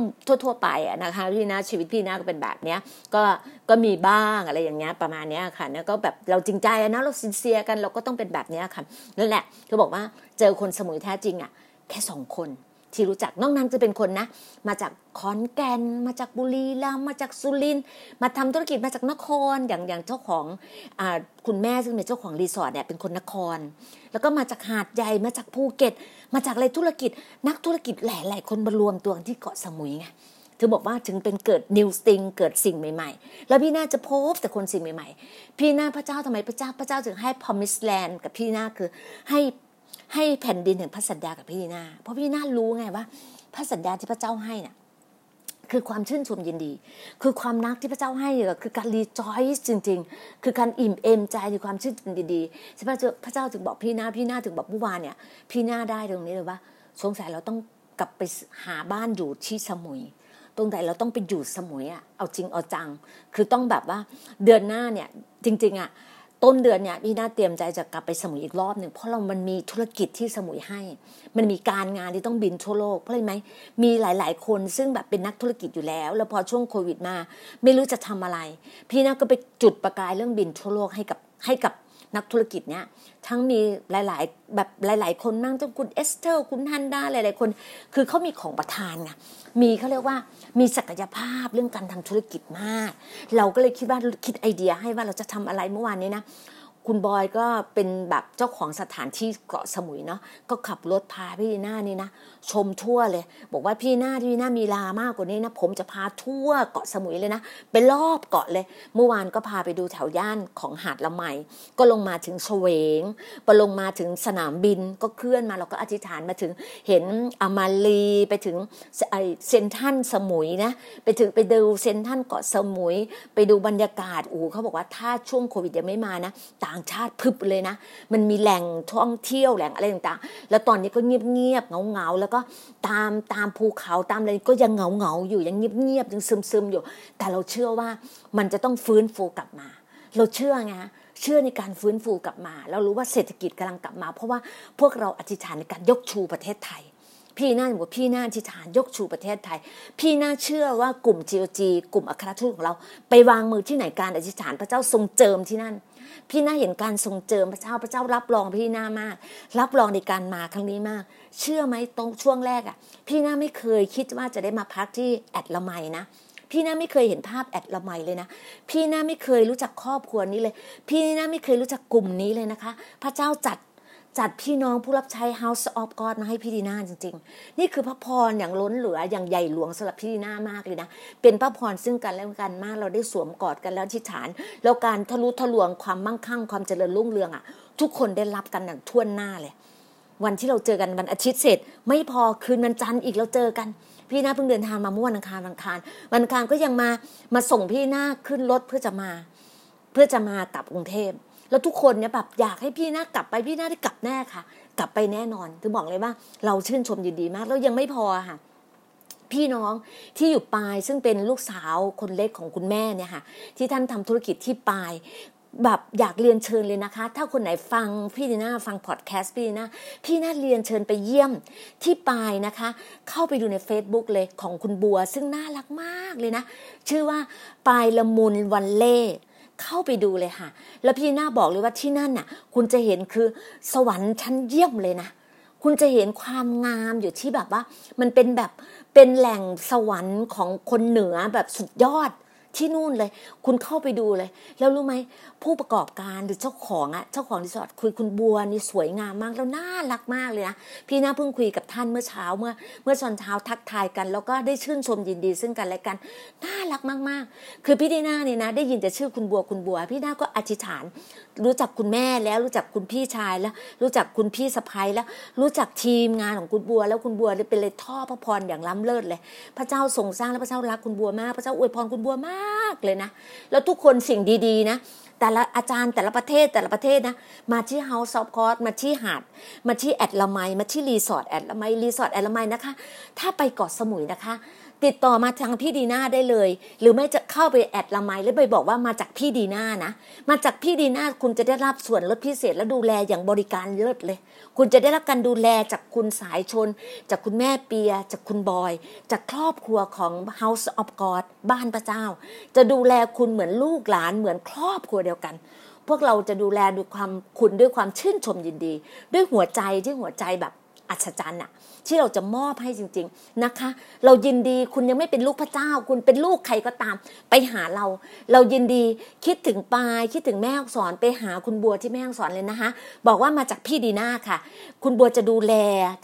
ทั่ว ๆ ไปนะคะพี่นาชีวิตพี่นาก็เป็นแบบเนี้ยก็ก็มีบ้างอะไรอย่างเงี้ยประมาณเนี้ยค่ะเนี่ยก็แบบเราจริงใจนะเรา sincere กันเราก็ต้องเป็นแบบเนี้ยค่ะนั่นแหละเขาบอกว่าเจอคนสมุยแท้จริงอะแค่สองคน ที่รู้จักนอกนั้นจะเป็นคนนะ มาจากขอนแก่น มาจากบุรีรัมย์มาจากสุรินทร์มาทำธุรกิจมาจากนครอย่างอย่างเจ้าของอคุณแม่ซึ่งเป็นเจ้าของรีสอร์ทเนี่ยเป็นคนนคร แล้วก็มาจากหาดใหญ่มาจากภูเก็ต มาจากอะไรธุรกิจ นักธุรกิจหลายๆคนมารวมตัวที่เกาะสมุยไงเธอบอกว่าถึงเป็นเกิด new thing เกิดสิ่งใหม่ๆ แล้วพี่นาจะพบแต่คนสิ่งใหม่ ๆ พี่นาพระเจ้าทำไมพระเจ้าพระเจ้าถึงให้ promised land กับพี่นาคือให้ ให้แผ่นดินแห่งพระสัญญากับพี่นาเพราะพี่นารู้ไงว่า พระสัญญาที่พระเจ้าให้น่ะคือความชื่นชมยินดี คือความนักที่พระเจ้าให้คือการ rejoice จริง ๆ คือการอิ่มเอมใจในความชื่นชมยินดีใช่ไหมพระเจ้าถึงบอกพี่นาพี่นาถึงบอกเมื่อวานเนี่ย พี่นาได้ตรงนี้เลยว่าสงสัยเราต้องกลับไปหาบ้านอยู่ที่สมุย ตรงไหนเราต้องไปอยู่สมุยอะเอาจริงเอาจัง คือต้องแบบว่าเดือนหน้าเนี่ยจริง ๆอะ ต้นเดือนเนี่ยพี่น่าเตรียมใจจะกลับไปสมุยอีกรอบหนึ่งเพราะเรามันมีธุรกิจที่สมุยให้ มันมีการงานที่ต้องบินทั่วโลกเพราะอะไรไหมมีหลาย ๆ คนซึ่งแบบเป็นนักธุรกิจอยู่แล้ว แล้วพอช่วงโควิดมา ไม่รู้จะทำอะไร พี่น่าก็ไปจุดประกายเรื่องบินทั่วโลกให้กับให้กับ นักธุรกิจเนี่ยทั้งมีหลาย ๆ แบบหลาย ๆ คนนั่งจนคุณเอสเตอร์คุณฮันด้าหลาย ๆ คน คือเขามีของประทานไงมีเขาเรียกว่ามีศักยภาพเรื่องการทำธุรกิจมาก เราก็เลยคิดว่าคิดไอเดียให้ว่าเราจะทำอะไรเมื่อวานนี้นะ คุณบอยก็เป็นแบบเจ้าของสถานที่เกาะสมุยเนาะก็ขับรถพาพี่น่านี่นะ ชมทั่วเลย บอกว่าพี่หน้าที่หน้ามีเวลามากกว่านี้นะ ผมจะพาทั่วเกาะสมุยเลยนะไปรอบเกาะเลย เมื่อวานก็พาไปดูแถวย่านของหาดละไมก็ลงมาถึงเฉวงไปลงมาถึงสนามบินก็เคลื่อนมาเราก็อธิษฐานมาถึงเห็นอามาลีไปถึงไอเซนทันสมุยนะไปถึงไปดูเซนทันเกาะสมุย ไปดูบรรยากาศโอ้เขาบอกว่าถ้าช่วงโควิดยังไม่มานะต่างางชาติพึบเลยนะ มันมีแหล่งท่องเที่ยวแหล่งอะไรต่างๆ แล้วตอนนี้ก็เงียบๆเงาๆแล้วก็ตามตามภูเขาตามอะไรก็ยังเงาๆอยู่ยังเงียบๆยังซึมๆอยู่ แต่เราเชื่อว่ามันจะต้องฟื้นฟูกลับมา เราเชื่อไงเชื่อในการฟื้นฟูกลับมา เรารู้ว่าเศรษฐกิจกำลังกลับมา เพราะว่าพวกเราอธิษฐานในการยกชูประเทศไทยพี่น่าบอกพี่น่าอธิษฐานยกชูประเทศไทย พี่น่าเชื่อว่ากลุ่ม GOG กลุ่มอัครทูตของเรา ไปวางมือที่ไหนการอธิษฐานพระเจ้าทรงเจิมที่นั่น พี่น่าเห็นการทรงเจิมพระเจ้าพระเจ้ารับรองพี่น่ามาก รับรองในการมาครั้งนี้มาก เชื่อไหมตรงช่วงแรกอะ พี่น่าไม่เคยคิดว่าจะได้มาพักที่แอดละไมนะพี่น่าไม่เคยเห็นภาพแอดละไมเลยนะ พี่น่าไม่เคยรู้จักครอบครัวนี้เลย พี่น่าไม่เคยรู้จักกลุ่มนี้เลยนะคะ พระเจ้าจัด จัดพี่น้องผู้รับใช้ House of God มาให้พี่ดีนาจริง ๆ นี่คือพระพรอย่างล้นเหลืออย่างใหญ่หลวงสำหรับพี่ดีนามากเลยนะ เป็นพระพรซึ่งกันและกันมากเราได้สวมกอดกันแล้วทิฐาน แล้วการทะลุทะลวงความมั่งคั่งความเจริญรุ่งเรืองอะ ทุกคนได้รับกันอย่างท่วนหน้าเลย วันที่เราเจอกันวันอาทิตย์เสร็จ ไม่พอคืนวันจันทร์อีกเราเจอกันพี่นาเพิ่งเดินทางมาเมื่อวันอังคารวันอังคารวันอังคารก็ยังมามาส่งพี่นาขึ้นรถเพื่อจะมา เพื่อจะมากลับกรุงเทพ แล้วทุกคนเนี่ยแบบอยากให้พี่นากลับไปพี่นาได้กลับแน่ค่ะ กลับไปแน่นอนถึงบอกเลยว่า เราชื่นชมยินดีมากแล้วยังไม่พอค่ะพี่น้องที่อยู่ปายซึ่งเป็นลูกสาวคนเล็กของคุณแม่เนี่ยค่ะ ที่ท่านทำธุรกิจที่ปายแบบอยากเรียนเชิญเลยนะคะ ถ้าคนไหนฟังพี่ดีน่าฟังพอดแคสต์พี่ดีน่าพี่น่าเรียนเชิญไปเยี่ยมที่ปายนะคะ เข้าไปดูใน Facebook เลยของคุณบัว ซึ่งน่ารักมากเลยนะ ชื่อว่าปายละมุนวันเล่ เข้าไปดูเลยค่ะ แล้วพี่หน้าบอกเลยว่าที่นั่นน่ะ คุณจะเห็นคือสวรรค์ชั้นเยี่ยมเลยนะคุณจะเห็นความงามอยู่ที่แบบว่า มันเป็นแบบเป็นแหล่งสวรรค์ของคนเหนือแบบสุดยอด ที่นู่นเลย คุณเข้าไปดูเลย แล้วรู้ไหมผู้ประกอบการหรือเจ้าของอะเจ้าของรีสอร์ทคุยคุณบัวนี่สวยงามมากแล้วน่ารักมากเลยนะพี่น่าเพิ่งคุยกับท่านเมื่อเช้าเมื่อ เมื่อตอนเช้าทักทายกัน แล้วก็ได้ชื่นชมยินดีซึ่งกันและกันน่ารักมากๆ คือพี่ดีน่าเนี่ยนะ ได้ยินแต่ชื่อคุณบัวคุณบัว พี่น่าก็อธิษฐาน รู้จักคุณแม่แล้วรู้จักคุณพี่ชายแล้ว รู้จักคุณพี่สะใภ้แล้ว รู้จักทีมงานของคุณบัว แล้วคุณบัวเป็นเลยท่อพระพรอย่างล้ำเลิศเลย พระเจ้าทรงสร้างและพระเจ้ารักคุณบัวมาก พระเจ้าอวยพรคุณบัวมากเลยนะแล้วทุกคนสิ่งดีๆนะแต่ละอาจารย์แต่ละประเทศแต่ละประเทศนะ มาที่ House of c o u r s มาที่หาด มาที่แอดละไมมาที่รีสอร์ทแอดละไมรีสอร์ทแอดละไมนะคะ ถ้าไปเกาะสมุยนะคะ ติดต่อมาทางพี่ดีน่าได้เลย หรือไม่จะเข้าไปแอดละไมแล้วไปบอกว่ามาจากพี่ดีน่านะ มาจากพี่ดีน่าคุณจะได้รับส่วนลดพิเศษและดูแลอย่างบริการเลิศเลย คุณจะได้รับการดูแลจากคุณสายชน จากคุณแม่เปีย จากคุณบอย จากครอบครัวของ House of God บ้านพระเจ้า จะดูแลคุณเหมือนลูกหลานเหมือนครอบครัวเดียวกันพวกเราจะดูแลด้วยความคุณด้วยความชื่นชมยินดี ด้วยหัวใจที่หัวใจแบบอัศจรรย์อะ ที่เราจะมอบให้จริง ๆนะคะ เรายินดีคุณยังไม่เป็นลูกพระเจ้า คุณเป็นลูกใครก็ตาม ไปหาเรา เรายินดีคิดถึงปายคิดถึงแม่สอนไปหาคุณบัวที่แม่สอนเลยนะคะ บอกว่ามาจากพี่ดีน่าค่ะ คุณบัวจะดูแล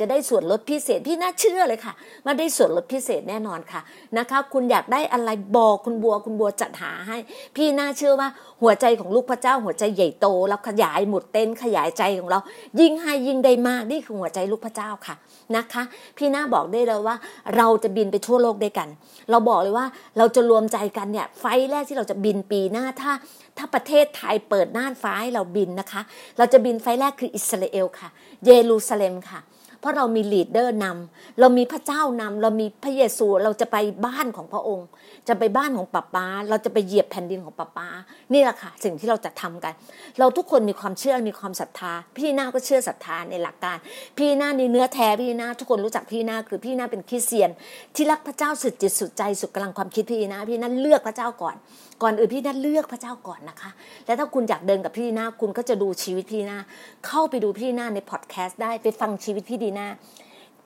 จะได้ส่วนลดพิเศษพี่น่าเชื่อเลยค่ะว่าได้ส่วนลดพิเศษแน่นอนค่ะนะคะ คุณอยากได้อะไรบอกคุณบัวคุณบัวจัดหาให้ พี่น่าเชื่อว่าหัวใจของลูกพระเจ้า หัวใจใหญ่โตแล้วขยายหมดเต้นขยายใจของเรา ยิ่งให้ยิ่งได้มากนี่คือหัวใจลูกพระเจ้าค่ะ นะคะ พี่น้าบอกได้เลยว่า เราจะบินไปทั่วโลกด้วยกัน เราบอกเลยว่าเราจะรวมใจกันเนี่ยไฟแรกที่เราจะบินปีหน้าถ้า ถ้าประเทศไทยเปิดน่านฟ้าให้เราบินนะคะ เราจะบินไฟแรกคืออิสราเอลค่ะ เยรูซาเล็มค่ะ เพราะเรามีลีดเดอร์นำเรามีพระเจ้านำเรามีพระเยซูเราจะไปบ้านของพระองค์ จะไปบ้านของป้าป้า เราจะไปเหยียบแผ่นดินของป้าป้า นี่แหละค่ะ สิ่งที่เราจะทำกัน เราทุกคนมีความเชื่อมีความศรัทธา พี่หน้าก็เชื่อศรัทธาในหลักการ พี่หน้าในเนื้อแท้พี่หน้าทุกคนรู้จักพี่หน้าคือพี่หน้าเป็นคริสเตียน ที่รักพระเจ้าสุดจิตสุดใจสุดกำลังความคิดพี่หน้าพี่หน้าเลือกพระเจ้าก่อนก่อนอื่นพี่นาเลือกพระเจ้าก่อนนะคะ แล้วถ้าคุณอยากเดินกับพี่นาคุณก็จะดูชีวิตพี่นาเข้าไปดูพี่นาในพอดแคสต์ได้ไปฟังชีวิตพี่ดีนา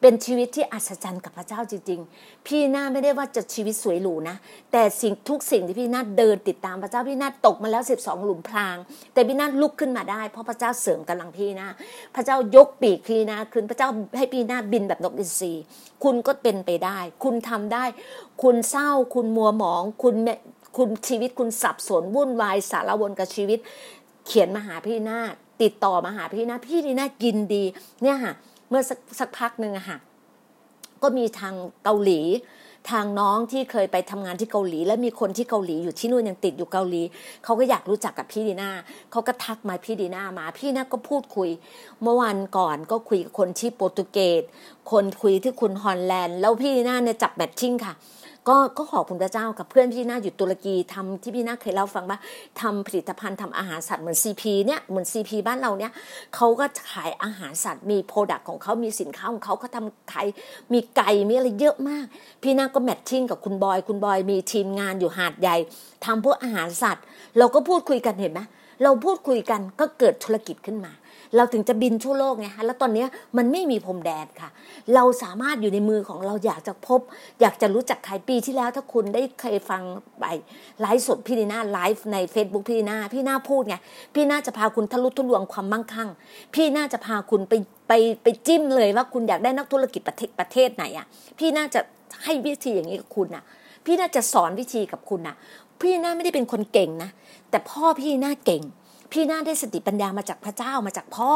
เป็นชีวิตที่อัศจรรย์กับพระเจ้าจริง ๆ พี่นาไม่ได้ว่าจะชีวิตสวยหรูนะ แต่สิ่งทุกสิ่งที่พี่นาเดินติดตามพระเจ้าพี่นาตกมาแล้วสิบสองหลุมพราง แต่พี่นาลุกขึ้นมาได้ เพราะพระเจ้าเสริมกำลังพี่นาพระเจ้ายกปีกพี่นาขึ้นพระเจ้าให้พี่นาบินแบบนกอินทรีคุณก็เป็นไปได้ คุณทำได้ คุณเศร้า คุณมัวหมอง คุณ คุณชีวิตคุณสับสนวุ่นวายสารวนกับชีวิต เขียนมาหาพี่นาติดต่อมาหาพี่นาพี่นีนากินดี เนี่ยค่ะ เมื่อสักสักพักหนึ่งอะค่ะก็มีทางเกาหลี ทางน้องที่เคยไปทำงานที่เกาหลี แล้วมีคนที่เกาหลีอยู่ที่นู่นยังติดอยู่เกาหลีเขาก็อยากรู้จักกับพี่ดีนาเขาก็ทักมาพี่ดีนามา พี่นาก็พูดคุย เมื่อวันก่อนก็คุยกับคนที่โปรตุเกสคนคุยที่คุณฮอลแลนด์ แล้วพี่ดีนาเนี่ยจับ matching ค่ะ ก็ก็ขอบคุณพระเจ้ากับเพื่อนพี่นาอยู่ตุรกีทำที่พี่นาเคยเล่าฟังว่าทำผลิตภัณฑ์ทำอาหารสัตว์เหมือนซีพีเนี่ยเหมือนซีพีบ้านเราเนี่ยเขาก็ขายอาหารสัตว์มี product ของเขามีสินค้าของเขาเขาทำขายมีไก่มีอะไรเยอะมาก พี่นาก็ matching กับคุณบอยคุณบอยมีทีมงานอยู่หาดใหญ่ทำพวกอาหารสัตว์ เราก็พูดคุยกันเห็นไหมเราพูดคุยกันก็เกิดธุรกิจขึ้นมา เราถึงจะบินทั่วโลกไงฮะแล้วตอนนี้มันไม่มีพรมแดนค่ะ เราสามารถอยู่ในมือของเราอยากจะพบ อยากจะรู้จักใครปีที่แล้ว ถ้าคุณได้เคยฟังไปไลฟ์สดพี่ดีน่าไลฟ์ใน Facebook พี่ดีน่าพี่น่าพูดไงพี่น่าจะพาคุณทะลุทะลวงความมั่งคั่ง พี่น่าจะพาคุณไปไปไปจิ้มเลยว่าคุณอยากได้นักธุรกิจประเทศประเทศไหนอะพี่น่าจะให้วิธีอย่างนี้กับคุณอะ พี่น่าจะสอนวิธีกับคุณอะ พี่น่าไม่ได้เป็นคนเก่งนะแต่พ่อพี่น่าเก่ง พี่น่าได้สติปัญญามาจากพระเจ้ามาจากพ่อ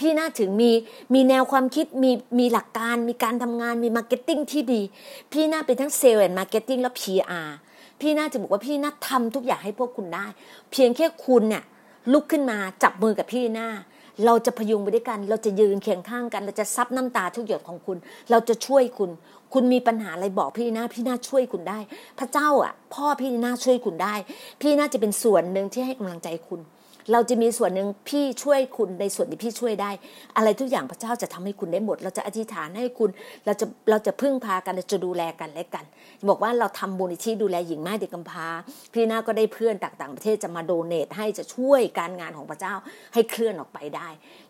พี่น่าถึงมีมีแนวความคิดมีมีหลักการมีการทำงานมี marketing ที่ดี พี่น่าเป็นทั้ง sales and marketing และ PR พี่น่าจะบอกว่าพี่น่าทำทุกอย่างให้พวกคุณได้ เพียงแค่คุณเนี่ยลุกขึ้นมาจับมือกับพี่น่าเราจะพยุงไปด้วยกัน เราจะยืนเคียงข้างกัน เราจะซับน้ำตาทุกหยดของคุณ เราจะช่วยคุณ คุณมีปัญหาอะไรบอกพี่นะพี่น่าช่วยคุณได้ พระเจ้าอะ พ่อพี่น่าช่วยคุณได้ พี่น่าจะเป็นส่วนหนึ่งที่ให้กำลังใจคุณ เราจะมีส่วนหนึ่งพี่ช่วยคุณในส่วนที่พี่ช่วยได้ อะไรทุกอย่างพระเจ้าจะทำให้คุณได้หมด เราจะอธิษฐานให้คุณเราจะเราจะพึ่งพากันจะดูแลกันและกัน บอกว่าเราทำบุญที่ดูแลหญิงแม่เด็กกำพร้าพี่นาก็ได้เพื่อนต่างประเทศจะมาโดเนทให้จะช่วยการงานของพระเจ้าให้เคลื่อนออกไปได้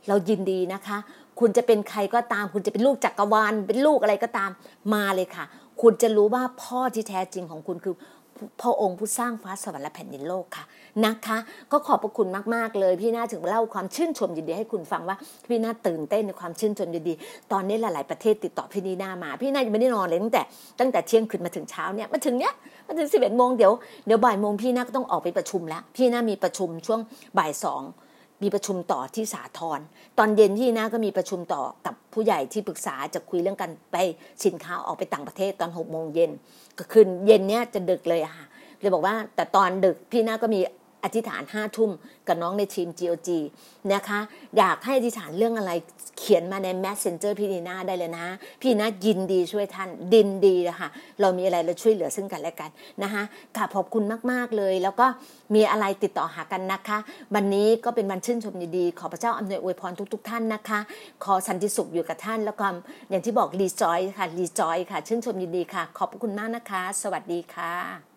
เรายินดีนะคะ คุณจะเป็นใครก็ตาม คุณจะเป็นลูกจักรวาลเป็นลูกอะไรก็ตามมาเลยค่ะ คุณจะรู้ว่าพ่อที่แท้จริงของคุณคือ พระองค์ผู้สร้างฟ้าสวรรค์และแผ่นดินโลกค่ะนะคะ ก็ขอบพระคุณมากๆเลย พี่น่าถึงเล่าความชื่นชมยินดีให้คุณฟังว่าพี่น่าตื่นเต้นในความชื่นชมยินดี ตอนนี้หลายๆประเทศติดต่อพี่นีน่ามา พี่น่ายังไม่ได้นอนเลยตั้งแต่ตั้งแต่เที่ยงคืนมาถึงเช้าเนี่ยมาถึงเนี้ยมาถึงสิบเอ็ดโมงเดี๋ยวเดี๋ยวบ่ายโมงพี่น่าก็ต้องออกไปประชุมแล้ว พี่น่ามีประชุมช่วงบ่ายสองมีประชุมต่อที่สาทรตอนเย็นที่นะก็มีประชุมต่อกับผู้ใหญ่ที่ปรึกษาจะคุยเรื่องกันไปสินค้าออกไปต่างประเทศตอนหกโมงเย็น คืนเย็นเนี้ยจะดึกเลยอะค่ะเลยบอกว่าแต่ตอนดึกพี่นาก็มี อธิษฐานห้าทุ่มกับน้องในทีม GOG นะคะ อยากให้อธิษฐานเรื่องอะไรเขียนมาใน Messenger พี่นีนาได้เลยนะ พี่นายินดีช่วยท่านดินดีนะคะเรามีอะไรเราช่วยเหลือซึ่งกันและกันนะคะกราบขอบคุณมาก ๆ เลย แล้วก็มีอะไรติดต่อหากันนะคะ วันนี้ก็เป็นวันชื่นชมดีๆขอพระเจ้าอำนวยอวยพรทุก ๆ ท่านนะคะ ขอสันติสุขอยู่กับท่าน แล้วก็อย่างที่บอกรีจอยค่ะรีจอยค่ะ ชื่นชมยินดีค่ะ ขอบคุณมากนะคะ สวัสดีค่ะ